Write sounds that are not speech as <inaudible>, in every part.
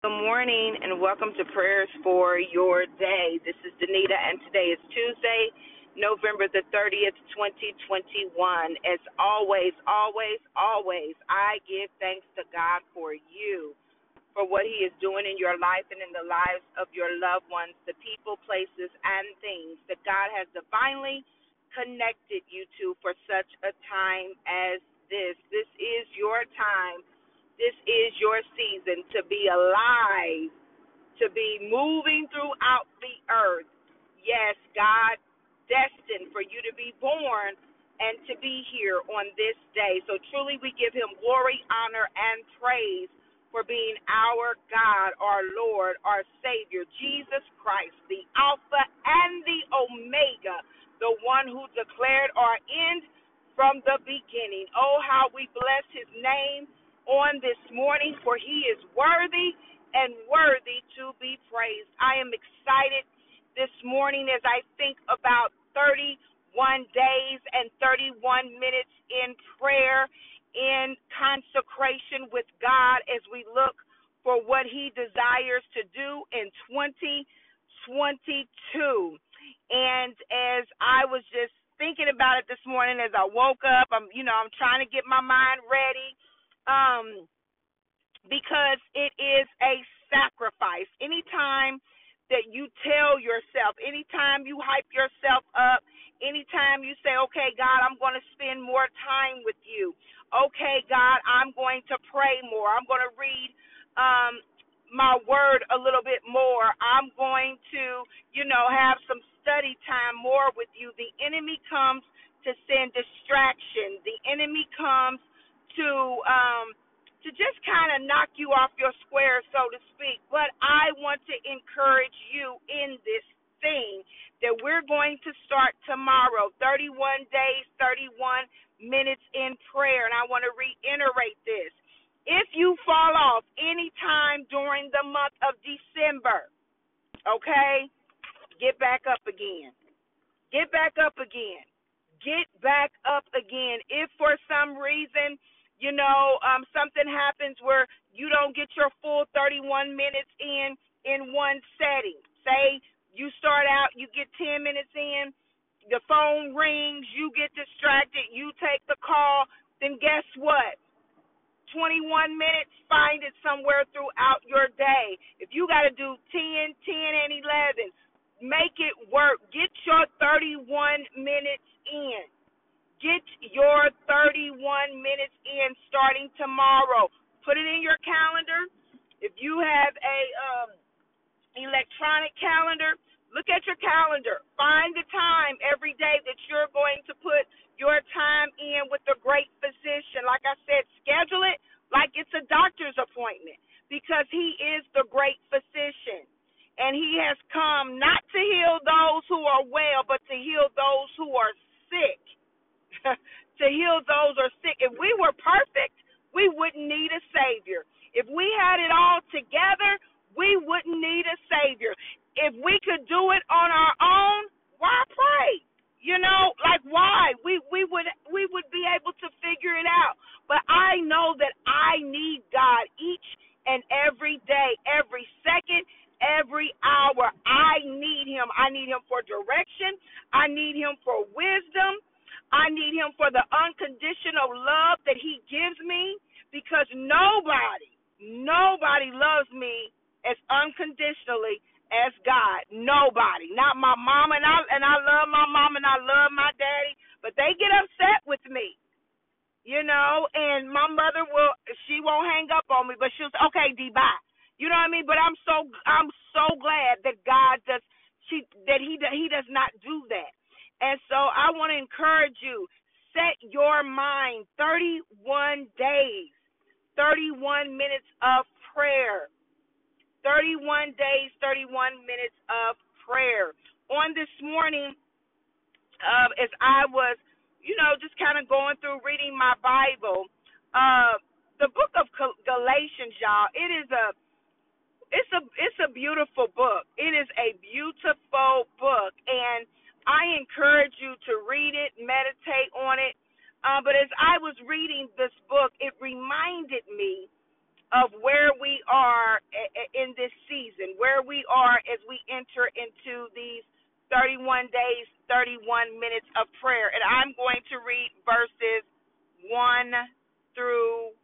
Good morning and welcome to prayers for your day. This is Danita and today is Tuesday, November the 30th, 2021. As always, always, always, I give thanks to God for you, for what He is doing in your life and in the lives of your loved ones, the people, places, and things that God has divinely connected you to for such a time as this. This is your time this is your season to be alive, to be moving throughout the earth. Yes, God destined for you to be born and to be here on this day. So truly we give him glory, honor, and praise for being our God, our Lord, our Savior, Jesus Christ, the Alpha and the Omega, the one who declared our end from the beginning. Oh, how we bless his name on this morning, for he is worthy and worthy to be praised. I am excited this morning as I think about 31 days and 31 minutes in prayer, in consecration with God as we look for what he desires to do in 2022. And as I was just thinking about it this morning as I woke up, I'm you know, I'm trying to get my mind ready um, because it is a sacrifice. Anytime that you tell yourself, anytime you hype yourself up, anytime you say, okay, God, I'm going to spend more time with you. Okay, God, I'm going to pray more. I'm going to read um, my word a little bit more. I'm going to, you know, have some study time more with you. The enemy comes to send distraction. The enemy comes to um, to just kind of knock you off your square, so to speak. But I want to encourage you in this thing that we're going to start tomorrow 31 days, 31 minutes in prayer. And I want to reiterate this. If you fall off any time during the month of December, okay, get back up again. Get back up again. Get back up again. If for some reason you know, um, something happens where you don't get your full 31 minutes in in one setting. Say you start out, you get 10 minutes in, the phone rings, you get distracted, you take the call, then guess what? 21 minutes, find it somewhere throughout your day. If you got to do 10, 10, and 11, make it work. Get your 31 minutes in. Get your 31 minutes in starting tomorrow. Put it in your calendar. If you have a um, electronic calendar, look at your calendar. Find the time every day that you're going to put your time in with the great physician. Like I said, schedule it like it's a doctor's appointment because he is the great physician. And he has come not to heal those who are well, but to heal those who are sick. <laughs> to heal those who are sick. If we were perfect, we wouldn't need a Savior. If we had it all together, we wouldn't need a Savior. If we could do it on our own, why pray? You know, like why? We we would we would be able to figure it out. But I know that I need God each and every day, every second, every hour. I need him. I need him for direction. I need him for wisdom. I need him for the unconditional love that he gives me because nobody, nobody loves me as unconditionally as God. Nobody. Not my mom and I and I love my mom and I love my daddy, but they get upset with me. You know, and my mother will she won't hang up on me, but she'll say, Okay, D bye. You know what I mean? But I'm so I'm so glad that God does she that he he does not do that. And so I want to encourage you set your mind 31 days, 31 minutes of prayer. 31 days, 31 minutes of prayer. On this morning, uh, as I was, you know, just kind of going through reading my Bible, uh, the book of Galatians, y'all, it is a it's a it's a beautiful book. It is a beautiful book and I encourage you to read it, meditate on it. Uh, but as I was reading this book, it reminded me of where we are in this season, where we are as we enter into these 31 days, 31 minutes of prayer. And I'm going to read verses 1 through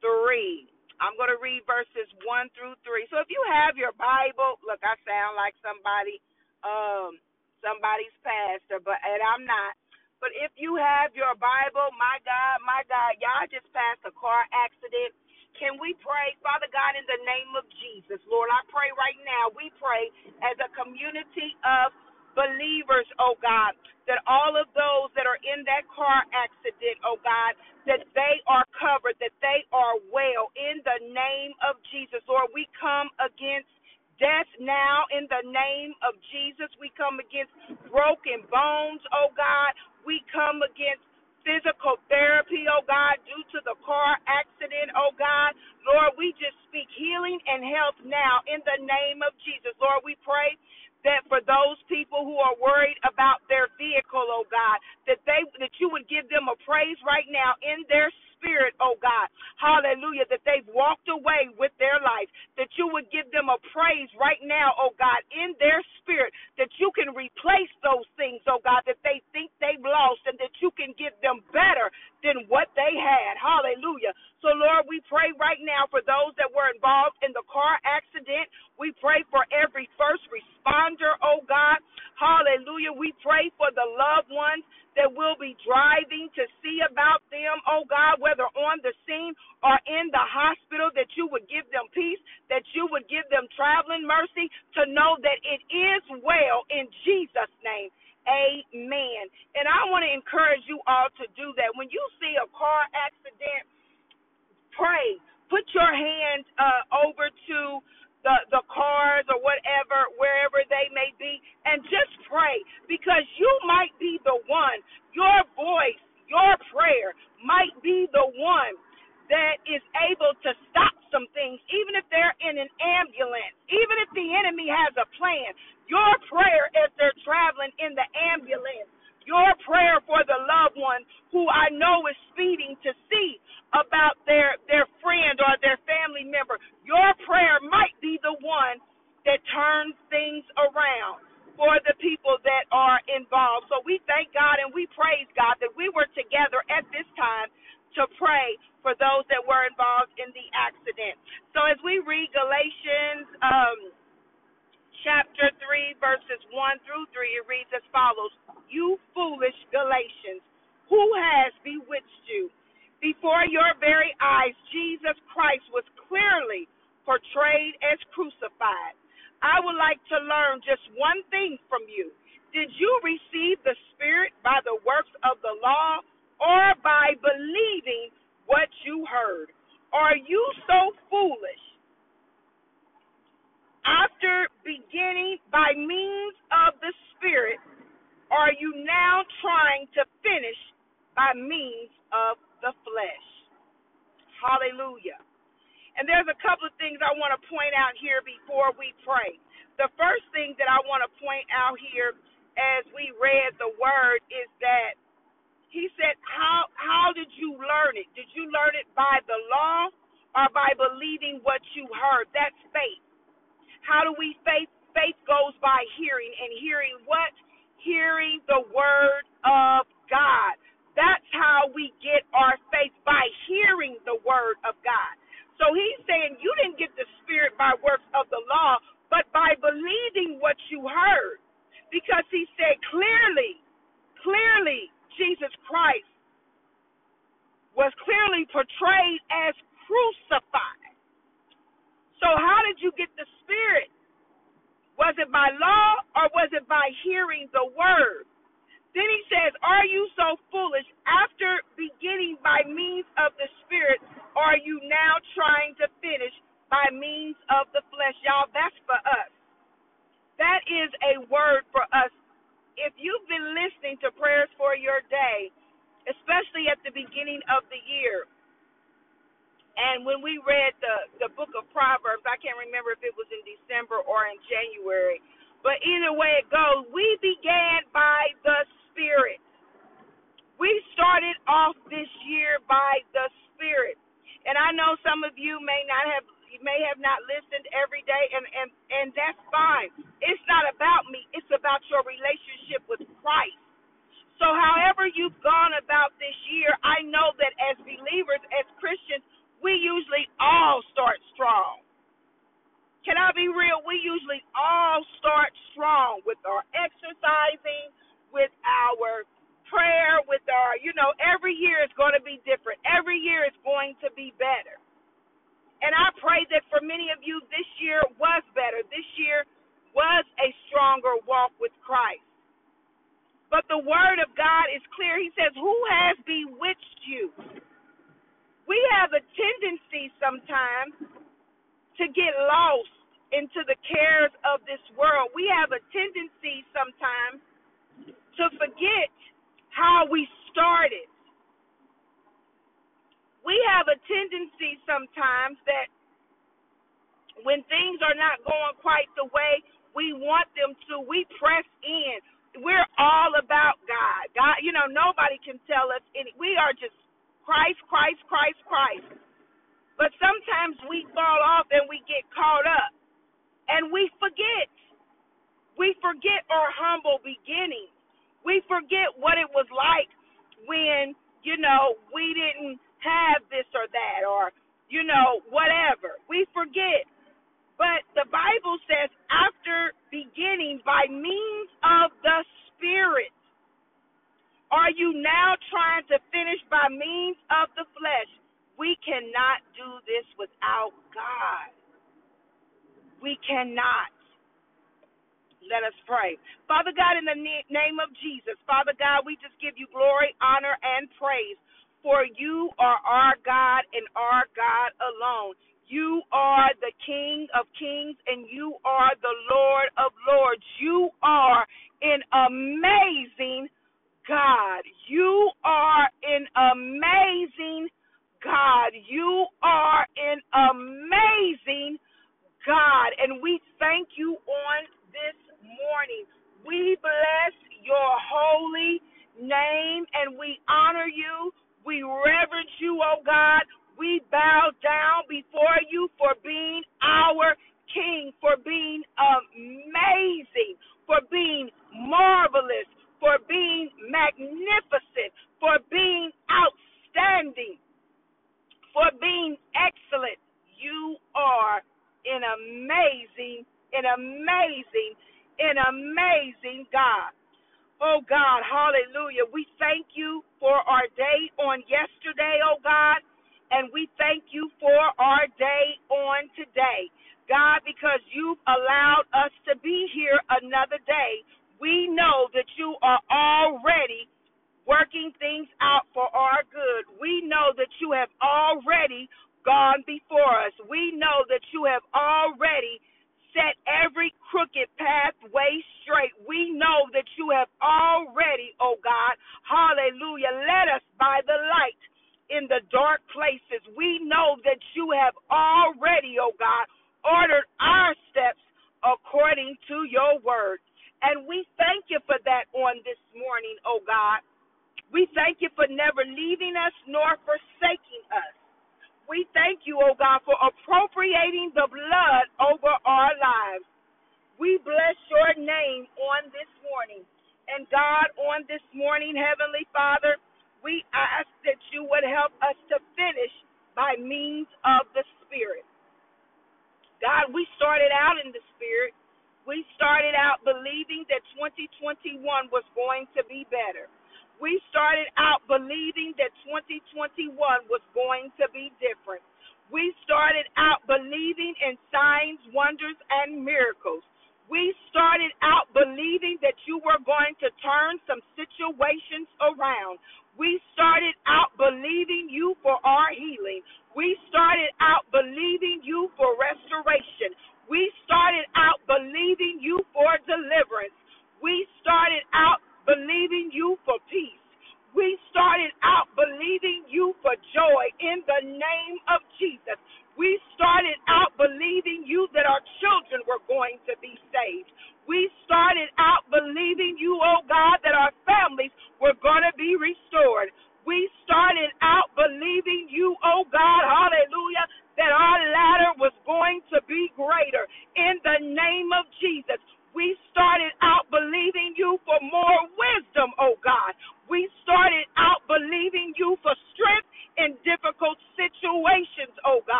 3. I'm going to read verses 1 through 3. So if you have your Bible, look, I sound like somebody um somebody's pastor, but and I'm not. But if you have your Bible, my God, my God, y'all just passed a car accident. Can we pray, Father God, in the name of Jesus, Lord? I pray right now. We pray as a community of believers, oh God, that all of those that are in that car accident, oh God, that they are covered, that they are well in the name of Jesus. Lord, we come against death now in the name of Jesus. We come against broken bones, oh God. We come against physical therapy, oh God, due to the car accident, oh God. Lord, we just speak healing and health now in the name of Jesus. Lord, we pray that for those people who are worried about their vehicle, oh God, that they that you would give them a praise right now in their spirit, oh God. Hallelujah. That they've walked away with their life. That you would give them a praise right now, oh God, in their spirit. That you can replace those things, oh God, that they think they've lost and that you can give them better than what they had. Hallelujah. So, Lord, we pray right now for those that were involved in the car accident. We pray for every first responder, oh God. Hallelujah. We pray for the loved ones that will be driving to see about them, oh God, whether on the scene or in the hospital, that you would give them peace, that you would give them traveling mercy to know that it is well in Jesus' name. Amen. And I want to encourage you all to do that. When you see a car accident, pray. Put your hand uh, over to the the cars or whatever wherever they may be and just pray because you might be the one. Your voice your prayer might be the one that is able to stop some things even if they're in an ambulance even if the enemy has a plan. Your prayer as they're traveling in the ambulance your prayer for the loved one who I know is speeding to see about their their friend or their family member. Your prayer might be the one that turns things around for the people that are involved. So we thank God and we praise God that we were together at this time to pray for those that were involved in the accident. So as we read Galatians um, chapter 3, verses 1 through 3, it reads as follows You foolish Galatians, who has bewitched you? Before your very eyes, Jesus Christ was clearly portrayed as crucified. I would like to learn just one thing from you. Did you receive the Spirit by the works of the law or by believing what you heard? Are you so foolish? After beginning by means of the Spirit, are you now trying to finish by means of the flesh. Hallelujah. And there's a couple of things I want to point out here before we pray. The first thing that I want to point out here as we read the word is that he said, How how did you learn it? Did you learn it by the law or by believing what you heard? That's faith. How do we faith? Faith goes by hearing, and hearing what? Hearing the word of God. That's how we get our faith by hearing the word of God. So he's saying you didn't get the spirit by works of the law, but by believing what you heard. Because he said clearly, clearly, Jesus Christ was clearly portrayed as crucified. So how did you get the spirit? Was it by law or was it by hearing the word? Then he says, Are you so foolish? After beginning by means of the Spirit, are you now trying to finish by means of the flesh? Y'all, that's for us. That is a word for us. If you've been listening to prayers for your day, especially at the beginning of the year, and when we read the, the book of Proverbs, I can't remember if it was in December or in January, but either way it goes, we began by the Spirit. We started off this year by the Spirit. And I know some of you may not have, may have not listened every day, and and and that's fine. It's not about me. It's about your relationship with Christ. So, however you've gone about this year, I know that as believers, as Christians, we usually all start strong. Can I be real? We usually all start strong with our exercising, with our prayer, with our, you know, every year is going to be different. Every year is going to be better. And I pray that for many of you, this year was better. This year was a stronger walk with Christ. But the word of God is clear. He says, Who has bewitched you? We have a tendency sometimes to get lost into the cares of this world. We have a tendency sometimes to forget how we started. We have a tendency sometimes that when things are not going quite the way we want them to, we press in. We're all about God. God, you know, nobody can tell us any. We are just Christ, Christ, Christ, Christ. But sometimes we fall off and we get caught up and we forget. We forget our humble beginnings. We forget what it was like when, you know, we didn't have this or that or, you know, whatever. We forget. But the Bible says, after beginning by means of the Spirit, are you now trying to finish by means of the flesh? We cannot do this without God. We cannot. Let us pray. Father God, in the name of Jesus, Father God, we just give you glory, honor, and praise. For you are our God and our God alone. You are the King of kings and you are the Lord of lords. You are an amazing God. You are an amazing God. You are an amazing God. And we thank you on this morning. We bless your holy name and we honor you. We reverence you, oh God. We bow down before you for being our King, for being amazing, for being marvelous, for being magnificent, for being outstanding for being excellent. You are an amazing, an amazing, an amazing God. Oh God, hallelujah. We thank you for our day on yesterday, oh God, and we thank you for our day on today. God, because you've allowed us to be here another day, we know that you are already working things out for our good. We know that you have already gone before us. We know that you have already set every crooked pathway straight. We know that you have already, oh God, hallelujah, led us by the light in the dark places. We know that you have already, oh God, ordered our steps according to your word. And we thank you for that on this morning, oh God. We thank you for never leaving us nor forsaking us. We thank you, oh God, for appropriating the blood over our lives. We bless your name on this morning. And God, on this morning, Heavenly Father, we ask that you would help us to finish by means of the Spirit. God, we started out in the Spirit. We started out believing that 2021 was going to be better we started out believing that 2021 was going to be different. We started out believing in signs, wonders, and miracles. We started out believing that you were going to turn some situations around. We started out believing you for our healing. We started out believing you for restoration. We started out believing you for deliverance. We started out believing you for peace. We started out believing you for joy in the name of Jesus. We started out believing you that our children were going to be saved. We started out believing you, oh God, that our families were going to be restored. We started out believing you, oh God, hallelujah, that our ladder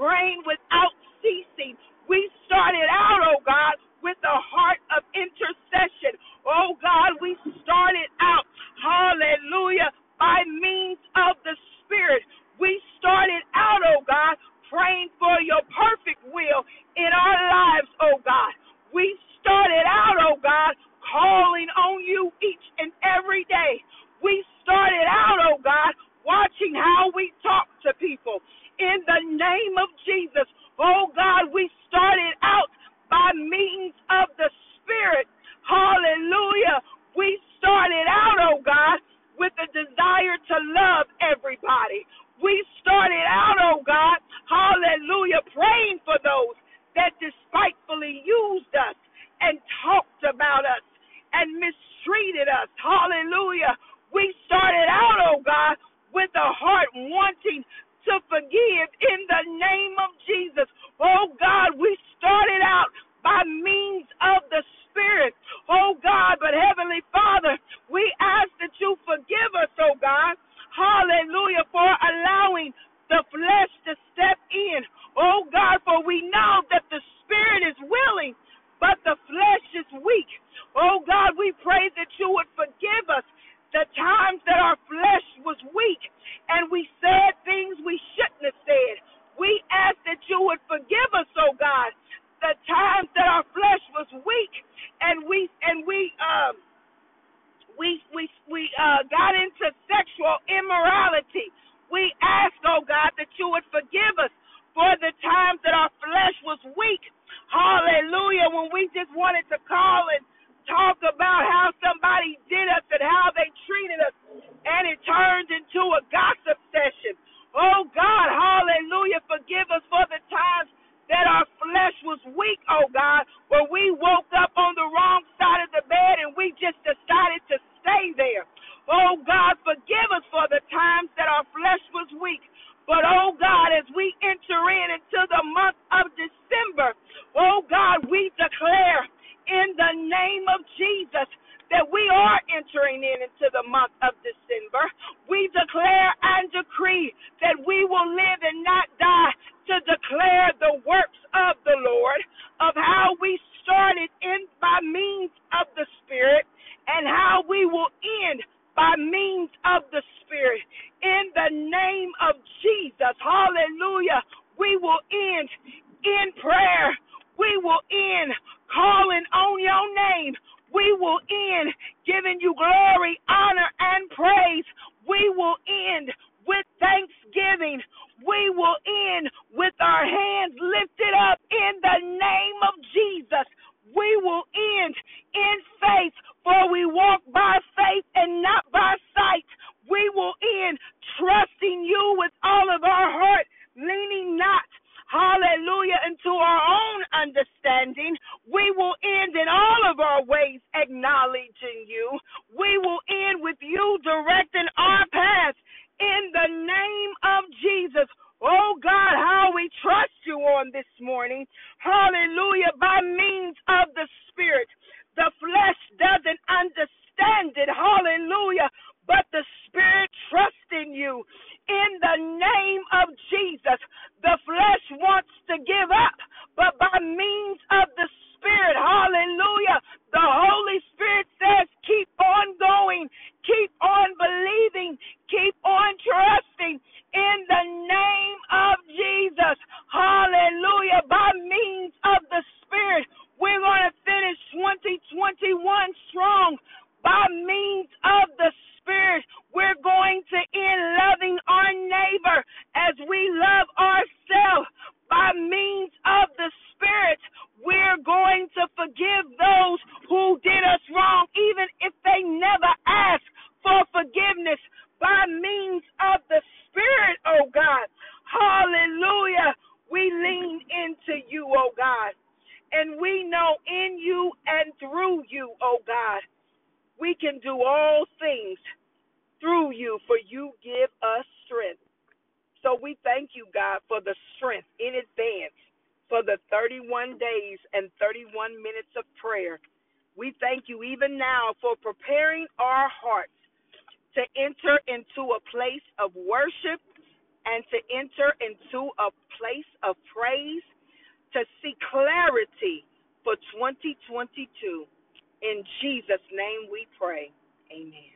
brain for we know and it turns into a gossip started in by means of the Spirit and how we will end by means of the Spirit. In the name of Jesus, hallelujah, we will end in prayer. We will end calling on your name. We will end giving you glory, honor, and praise. We will end with thanksgiving we will end with our hands lifted up in the name of Jesus. We will end in faith, for we walk by faith and not by sight. We will end trusting you And we know in you and through you, oh God, we can do all things through you, for you give us strength. So we thank you, God, for the strength in advance for the 31 days and 31 minutes of prayer. We thank you even now for preparing our hearts to enter into a place of worship and to enter into a place of praise to see clarity for 2022. In Jesus' name we pray. Amen.